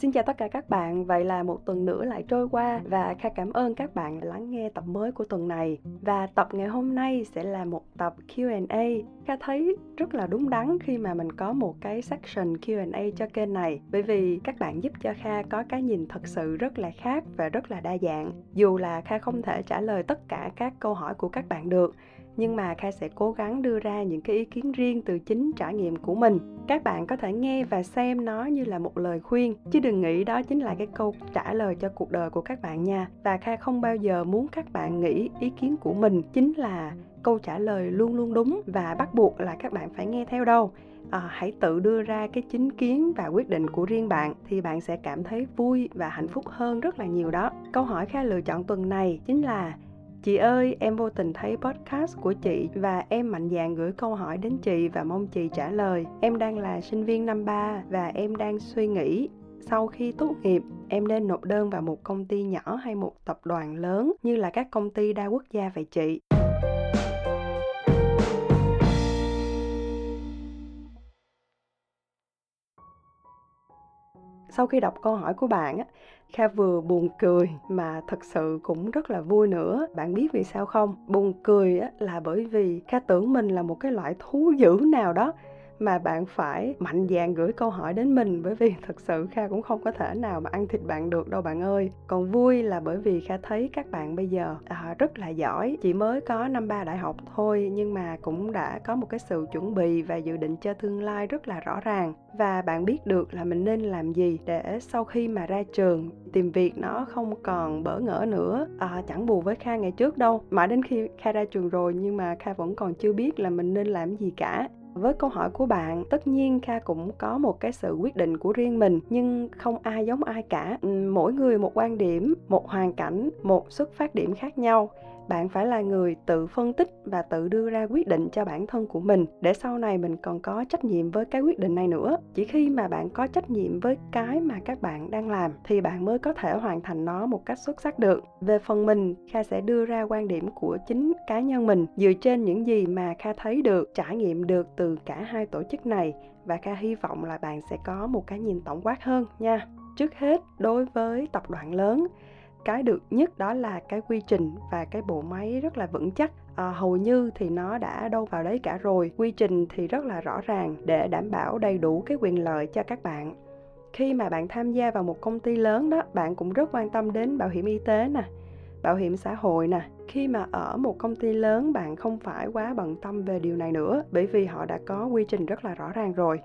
Xin chào tất cả các bạn, vậy là một tuần nữa lại trôi qua và Kha cảm ơn các bạn đã lắng nghe tập mới của tuần này. Và tập ngày hôm nay sẽ là một tập Q&A. Kha thấy rất là đúng đắn khi mà mình có một cái section Q&A cho kênh này bởi vì các bạn giúp cho Kha có cái nhìn thật sự rất là khác và rất là đa dạng. Dù là Kha không thể trả lời tất cả các câu hỏi của các bạn được, nhưng mà Kha sẽ cố gắng đưa ra những cái ý kiến riêng từ chính trải nghiệm của mình. Các bạn có thể nghe và xem nó như là một lời khuyên, chứ đừng nghĩ đó chính là cái câu trả lời cho cuộc đời của các bạn nha. Và Kha không bao giờ muốn các bạn nghĩ ý kiến của mình chính là câu trả lời luôn luôn đúng và bắt buộc là các bạn phải nghe theo đâu. À, hãy tự đưa ra cái chính kiến và quyết định của riêng bạn thì bạn sẽ cảm thấy vui và hạnh phúc hơn rất là nhiều đó. Câu hỏi Kha lựa chọn tuần này chính là Chị ơi, em vô tình thấy podcast của chị và em mạnh dạn gửi câu hỏi đến chị và mong chị trả lời. Em đang là sinh viên năm 3 và em đang suy nghĩ sau khi tốt nghiệp em nên nộp đơn vào một công ty nhỏ hay một tập đoàn lớn như là các công ty đa quốc gia vậy chị sau khi đọc câu hỏi của bạn á Kha vừa buồn cười mà thật sự cũng rất là vui nữa. Bạn biết vì sao không? Buồn cười á, là bởi vì Kha tưởng mình là một cái loại thú dữ nào đó mà bạn phải mạnh dạn gửi câu hỏi đến mình. Bởi vì thật sự kha cũng không có thể nào mà ăn thịt bạn được đâu bạn ơi. Còn vui là bởi vì kha thấy các bạn bây giờ à, rất là giỏi. Chỉ mới có năm ba đại học thôi nhưng mà cũng đã có một cái sự chuẩn bị và dự định cho tương lai rất là rõ ràng. Và bạn biết được là mình nên làm gì để sau khi mà ra trường tìm việc nó không còn bỡ ngỡ nữa. À, chẳng bù với kha ngày trước đâu. Mãi đến khi kha ra trường rồi nhưng mà kha vẫn còn chưa biết là mình nên làm gì cả với câu hỏi của bạn, tất nhiên kha cũng có một cái sự quyết định của riêng mình, nhưng không ai giống ai cả. Ừ, mỗi người một quan điểm, một hoàn cảnh, một xuất phát điểm khác nhau. Bạn phải là người tự phân tích và tự đưa ra quyết định cho bản thân của mình. Để sau này mình còn có trách nhiệm với cái quyết định này nữa. Chỉ khi mà bạn có trách nhiệm với cái mà các bạn đang làm, thì bạn mới có thể hoàn thành nó một cách xuất sắc được. Về phần mình, kha sẽ đưa ra quan điểm của chính cá nhân mình, dựa trên những gì mà kha thấy được, trải nghiệm được từ cả hai tổ chức này và kha hy vọng là bạn sẽ có một cái nhìn tổng quát hơn nha. Trước hết đối với tập đoàn lớn cái được nhất đó là cái quy trình và cái bộ máy rất là vững chắc. À, hầu như thì nó đã đâu vào đấy cả rồi. Quy trình thì rất là rõ ràng để đảm bảo đầy đủ cái quyền lợi cho các bạn. Khi mà bạn tham gia vào một công ty lớn đó bạn cũng rất quan tâm đến bảo hiểm y tế nè bảo hiểm xã hội nè khi mà ở một công ty lớn bạn không phải quá bận tâm về điều này nữa bởi vì họ đã có quy trình rất là rõ ràng rồi.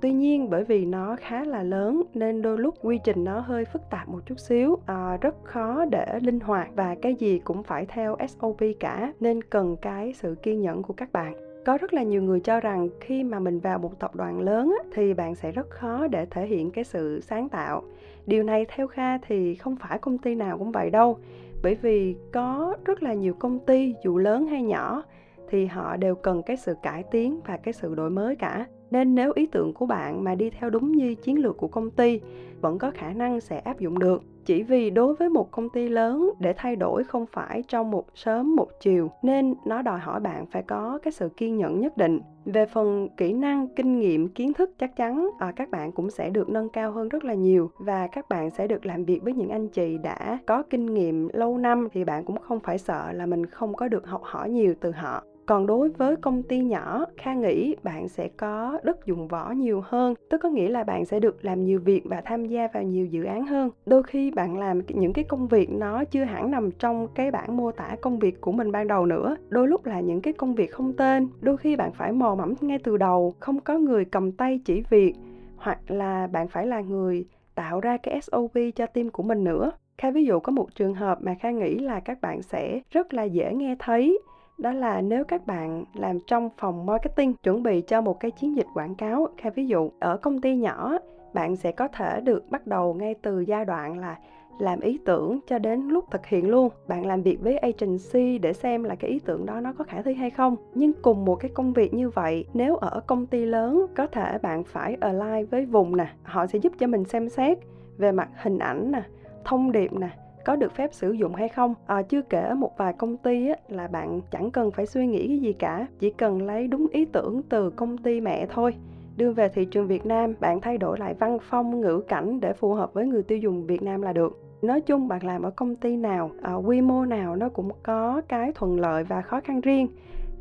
Tuy nhiên bởi vì nó khá là lớn nên đôi lúc quy trình nó hơi phức tạp một chút xíu à, rất khó để linh hoạt và cái gì cũng phải theo sop cả nên cần cái sự kiên nhẫn của các bạn. Có rất là nhiều người cho rằng khi mà mình vào một tập đoàn lớn á, thì bạn sẽ rất khó để thể hiện cái sự sáng tạo. Điều này theo kha thì không phải công ty nào cũng vậy đâu bởi vì có rất là nhiều công ty, dù lớn hay nhỏ, thì họ đều cần cái sự cải tiến và cái sự đổi mới cả. Nên nếu ý tưởng của bạn mà đi theo đúng như chiến lược của công ty, vẫn có khả năng sẽ áp dụng được chỉ vì đối với một công ty lớn để thay đổi không phải trong một sớm một chiều nên nó đòi hỏi bạn phải có cái sự kiên nhẫn nhất định. Về phần kỹ năng kinh nghiệm kiến thức chắc chắn à, các bạn cũng sẽ được nâng cao hơn rất là nhiều và các bạn sẽ được làm việc với những anh chị đã có kinh nghiệm lâu năm thì bạn cũng không phải sợ là mình không có được học hỏi nhiều từ họ còn đối với công ty nhỏ, kha nghĩ bạn sẽ có đất dùng võ nhiều hơn. Tức có nghĩa là bạn sẽ được làm nhiều việc và tham gia vào nhiều dự án hơn. Đôi khi bạn làm những cái công việc nó chưa hẳn nằm trong cái bản mô tả công việc của mình ban đầu nữa. Đôi lúc là những cái công việc không tên. Đôi khi bạn phải mò mẫm ngay từ đầu, không có người cầm tay chỉ việc, hoặc là bạn phải là người tạo ra cái SOP cho team của mình nữa. Kha ví dụ có một trường hợp mà Kha nghĩ là các bạn sẽ rất là dễ nghe thấy đó là nếu các bạn làm trong phòng marketing, chuẩn bị cho một cái chiến dịch quảng cáo khai ví dụ, ở công ty nhỏ, bạn sẽ có thể được bắt đầu ngay từ giai đoạn là làm ý tưởng cho đến lúc thực hiện luôn. Bạn làm việc với agency để xem là cái ý tưởng đó nó có khả thi hay không. Nhưng cùng một cái công việc như vậy, nếu ở công ty lớn, có thể bạn phải align với vùng nè, họ sẽ giúp cho mình xem xét về mặt hình ảnh nè, thông điệp nè có được phép sử dụng hay không? À, chưa kể ở một vài công ty á, là bạn chẳng cần phải suy nghĩ cái gì cả chỉ cần lấy đúng ý tưởng từ công ty mẹ thôi. Đưa về thị trường Việt Nam, bạn thay đổi lại văn phong, ngữ cảnh để phù hợp với người tiêu dùng Việt Nam là được. Nói chung bạn làm ở công ty nào ở quy mô nào nó cũng có cái thuận lợi và khó khăn riêng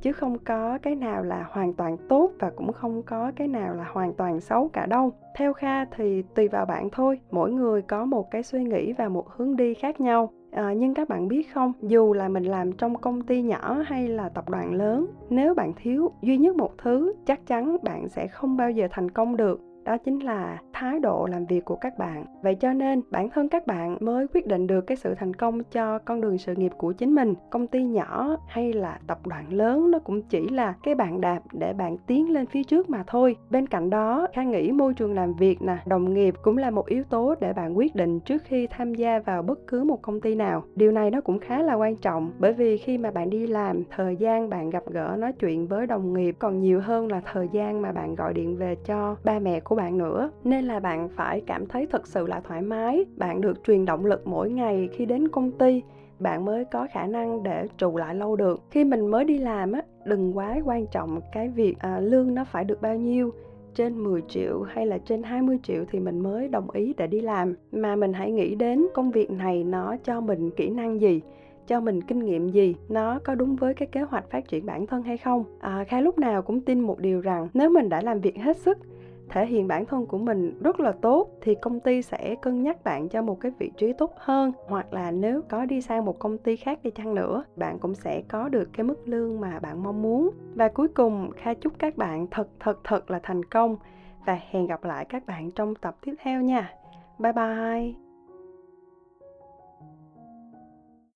chứ không có cái nào là hoàn toàn tốt và cũng không có cái nào là hoàn toàn xấu cả đâu. Theo kha thì tùy vào bạn thôi mỗi người có một cái suy nghĩ và một hướng đi khác nhau. À, nhưng các bạn biết không dù là mình làm trong công ty nhỏ hay là tập đoàn lớn nếu bạn thiếu duy nhất một thứ chắc chắn bạn sẽ không bao giờ thành công được đó chính là thái độ làm việc của các bạn. Vậy cho nên bản thân các bạn mới quyết định được cái sự thành công cho con đường sự nghiệp của chính mình. Công ty nhỏ hay là tập đoàn lớn nó cũng chỉ là cái bàn đạp để bạn tiến lên phía trước mà thôi. Bên cạnh đó, kha nghĩ môi trường làm việc nè, đồng nghiệp cũng là một yếu tố để bạn quyết định trước khi tham gia vào bất cứ một công ty nào. Điều này nó cũng khá là quan trọng, bởi vì khi mà bạn đi làm, thời gian bạn gặp gỡ nói chuyện với đồng nghiệp còn nhiều hơn là thời gian mà bạn gọi điện về cho ba mẹ của bạn nữa nên là bạn phải cảm thấy thật sự là thoải mái. Bạn được truyền động lực mỗi ngày khi đến công ty bạn mới có khả năng để trụ lại lâu được. Khi mình mới đi làm á đừng quá quan trọng cái việc à, lương nó phải được bao nhiêu trên 10 triệu hay là trên 20 triệu thì mình mới đồng ý để đi làm. Mà mình hãy nghĩ đến công việc này nó cho mình kỹ năng gì cho mình kinh nghiệm gì nó có đúng với cái kế hoạch phát triển bản thân hay không. À, kha lúc nào cũng tin một điều rằng nếu mình đã làm việc hết sức thể hiện bản thân của mình rất là tốt thì công ty sẽ cân nhắc bạn cho một cái vị trí tốt hơn. Hoặc là nếu có đi sang một công ty khác đi chăng nữa, bạn cũng sẽ có được cái mức lương mà bạn mong muốn. Và cuối cùng, kha chúc các bạn thật thật thật là thành công. Và hẹn gặp lại các bạn trong tập tiếp theo nha. Bye bye!